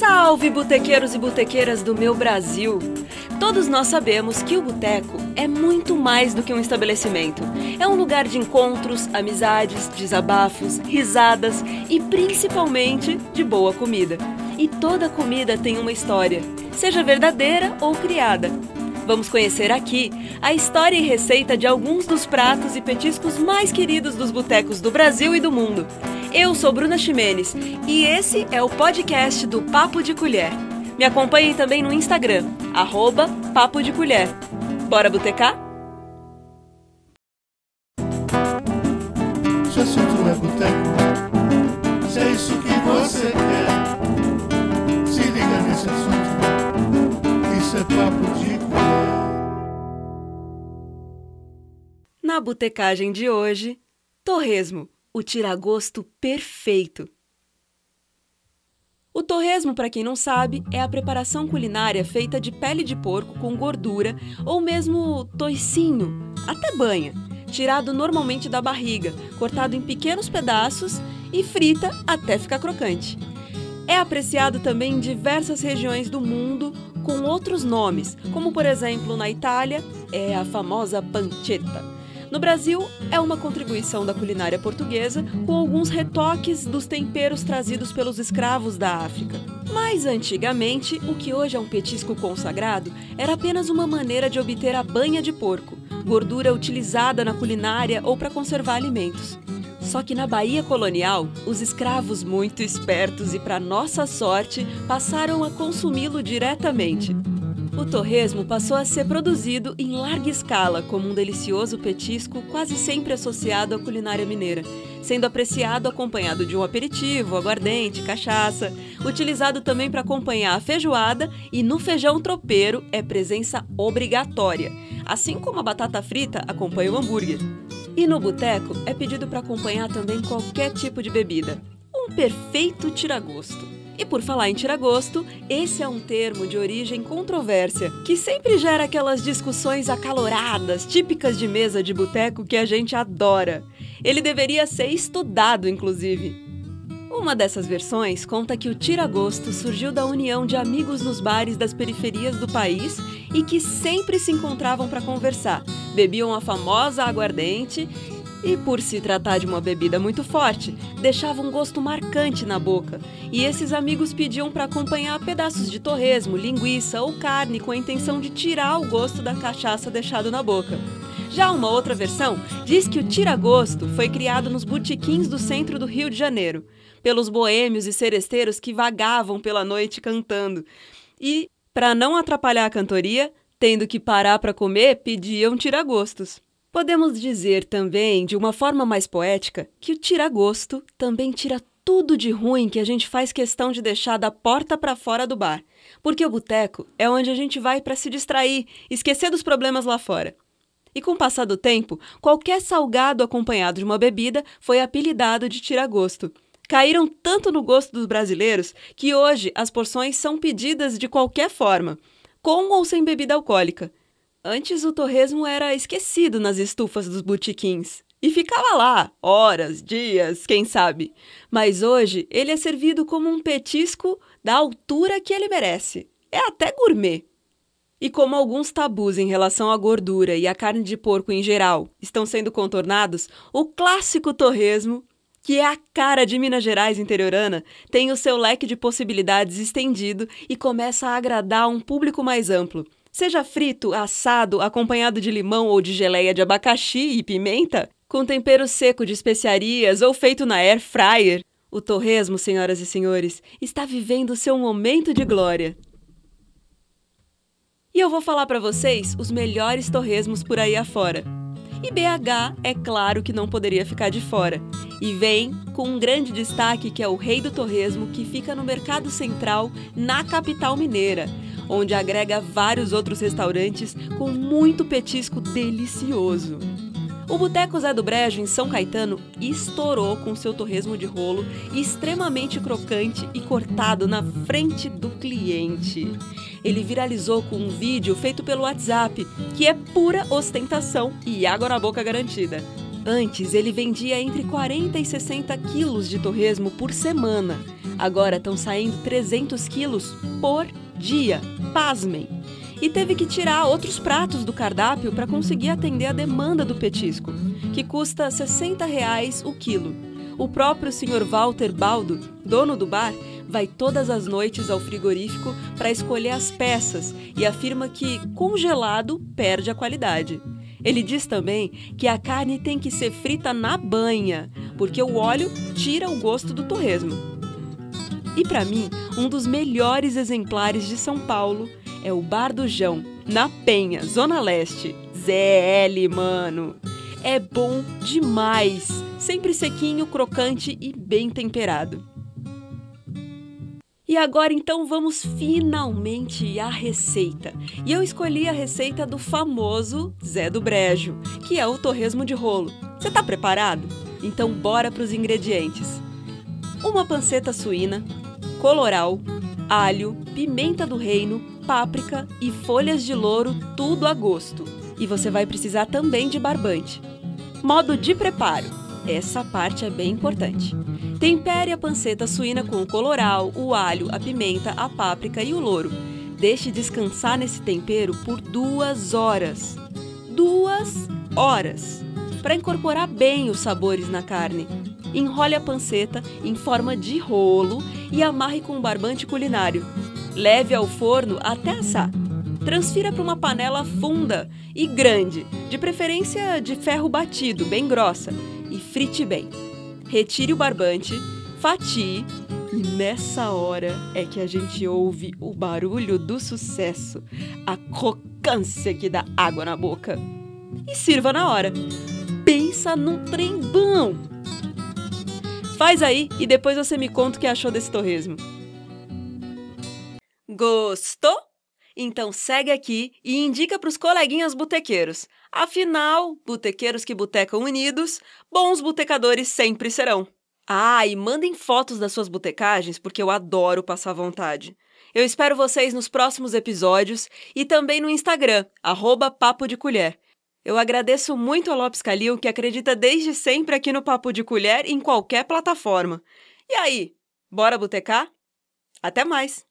Salve, botequeiros e botequeiras do meu Brasil! Todos nós sabemos que o boteco é muito mais do que um estabelecimento. É um lugar de encontros, amizades, desabafos, risadas e principalmente de boa comida. E toda comida tem uma história, seja verdadeira ou criada. Vamos conhecer aqui a história e receita de alguns dos pratos e petiscos mais queridos dos botecos do Brasil e do mundo. Eu sou Bruna Ximenes e esse é o podcast do Papo de Colher. Me acompanhem também no Instagram, arroba Papo de Colher. Bora botecar? Na botecagem de hoje, torresmo, o tiragosto perfeito. O torresmo, para quem não sabe, é a preparação culinária feita de pele de porco com gordura ou mesmo toicinho, até banha, tirado normalmente da barriga, cortado em pequenos pedaços e frita até ficar crocante. É apreciado também em diversas regiões do mundo com outros nomes, como por exemplo na Itália é a famosa pancetta. No Brasil, é uma contribuição da culinária portuguesa com alguns retoques dos temperos trazidos pelos escravos da África. Mas antigamente, o que hoje é um petisco consagrado era apenas uma maneira de obter a banha de porco, gordura utilizada na culinária ou para conservar alimentos. Só que na Bahia colonial, os escravos muito espertos e para nossa sorte passaram a consumi-lo diretamente. O torresmo passou a ser produzido em larga escala como um delicioso petisco quase sempre associado à culinária mineira, sendo apreciado acompanhado de um aperitivo, aguardente, cachaça, utilizado também para acompanhar a feijoada e no feijão tropeiro é presença obrigatória, assim como a batata frita acompanha o hambúrguer. E no boteco é pedido para acompanhar também qualquer tipo de bebida. Um perfeito tiragosto. E por falar em tiragosto, esse é um termo de origem controvérsia, que sempre gera aquelas discussões acaloradas, típicas de mesa de boteco que a gente adora. Ele deveria ser estudado, inclusive. Uma dessas versões conta que o tiragosto surgiu da união de amigos nos bares das periferias do país e que sempre se encontravam para conversar, bebiam a famosa aguardente e por se tratar de uma bebida muito forte, deixava um gosto marcante na boca. E esses amigos pediam para acompanhar pedaços de torresmo, linguiça ou carne com a intenção de tirar o gosto da cachaça deixado na boca. Já uma outra versão diz que o tira-gosto foi criado nos botequins do centro do Rio de Janeiro, pelos boêmios e seresteiros que vagavam pela noite cantando. E, para não atrapalhar a cantoria, tendo que parar para comer, pediam tira-gostos. Podemos dizer também, de uma forma mais poética, que o tira-gosto também tira tudo de ruim que a gente faz questão de deixar da porta para fora do bar. Porque o boteco é onde a gente vai para se distrair, esquecer dos problemas lá fora. E com o passar do tempo, qualquer salgado acompanhado de uma bebida foi apelidado de tira-gosto. Caíram tanto no gosto dos brasileiros que hoje as porções são pedidas de qualquer forma, com ou sem bebida alcoólica. Antes o torresmo era esquecido nas estufas dos botiquins e ficava lá horas, dias, quem sabe. Mas hoje ele é servido como um petisco da altura que ele merece. É até gourmet. E como alguns tabus em relação à gordura e à carne de porco em geral estão sendo contornados, o clássico torresmo, que é a cara de Minas Gerais interiorana, tem o seu leque de possibilidades estendido e começa a agradar um público mais amplo. Seja frito, assado, acompanhado de limão ou de geleia de abacaxi e pimenta, com tempero seco de especiarias ou feito na air fryer, o torresmo, senhoras e senhores, está vivendo seu momento de glória. E eu vou falar para vocês os melhores torresmos por aí afora. E BH, é claro que não poderia ficar de fora. E vem com um grande destaque que é o Rei do Torresmo, que fica no Mercado Central, na capital mineira onde agrega vários outros restaurantes com muito petisco delicioso. O Boteco Zé do Brejo, em São Caetano, estourou com seu torresmo de rolo extremamente crocante e cortado na frente do cliente. Ele viralizou com um vídeo feito pelo WhatsApp, que é pura ostentação e água na boca garantida. Antes ele vendia entre 40 e 60 quilos de torresmo por semana. Agora estão saindo 300 quilos por dia. Pasmem! E teve que tirar outros pratos do cardápio para conseguir atender a demanda do petisco, que custa 60 reais o quilo. O próprio Sr. Walter Baldo, dono do bar, vai todas as noites ao frigorífico para escolher as peças e afirma que congelado perde a qualidade. Ele diz também que a carne tem que ser frita na banha, porque o óleo tira o gosto do torresmo. E para mim, um dos melhores exemplares de São Paulo é o Bar do Jão, na Penha, Zona Leste. ZL, mano! É bom demais! Sempre sequinho, crocante e bem temperado. E agora então vamos finalmente à receita. E eu escolhi a receita do famoso Zé do Brejo, que é o torresmo de rolo. Você tá preparado? Então bora para os ingredientes. Uma panceta suína, coloral, alho, pimenta do reino, páprica e folhas de louro, tudo a gosto. E você vai precisar também de barbante. Modo de preparo. Essa parte é bem importante. Tempere a panceta suína com o coloral, o alho, a pimenta, a páprica e o louro. Deixe descansar nesse tempero por duas horas. Duas horas! Para incorporar bem os sabores na carne. Enrole a panceta em forma de rolo e amarre com um barbante culinário. Leve ao forno até assar. Transfira para uma panela funda e grande, de preferência de ferro batido, bem grossa, e frite bem retire o barbante, fatie e nessa hora é que a gente ouve o barulho do sucesso, a crocância que dá água na boca. E sirva na hora. Pensa num trem bom! Faz aí e depois você me conta o que achou desse torresmo. Gostou? Então segue aqui e indica para os coleguinhas botequeiros. Afinal, botequeiros que botecam unidos, bons botecadores sempre serão. Ah, e mandem fotos das suas botecagens, porque eu adoro passar vontade. Eu espero vocês nos próximos episódios e também no Instagram, arroba Papo de Colher. Eu agradeço muito a Lopes Calil, que acredita desde sempre aqui no Papo de Colher em qualquer plataforma. E aí, bora botecar? Até mais!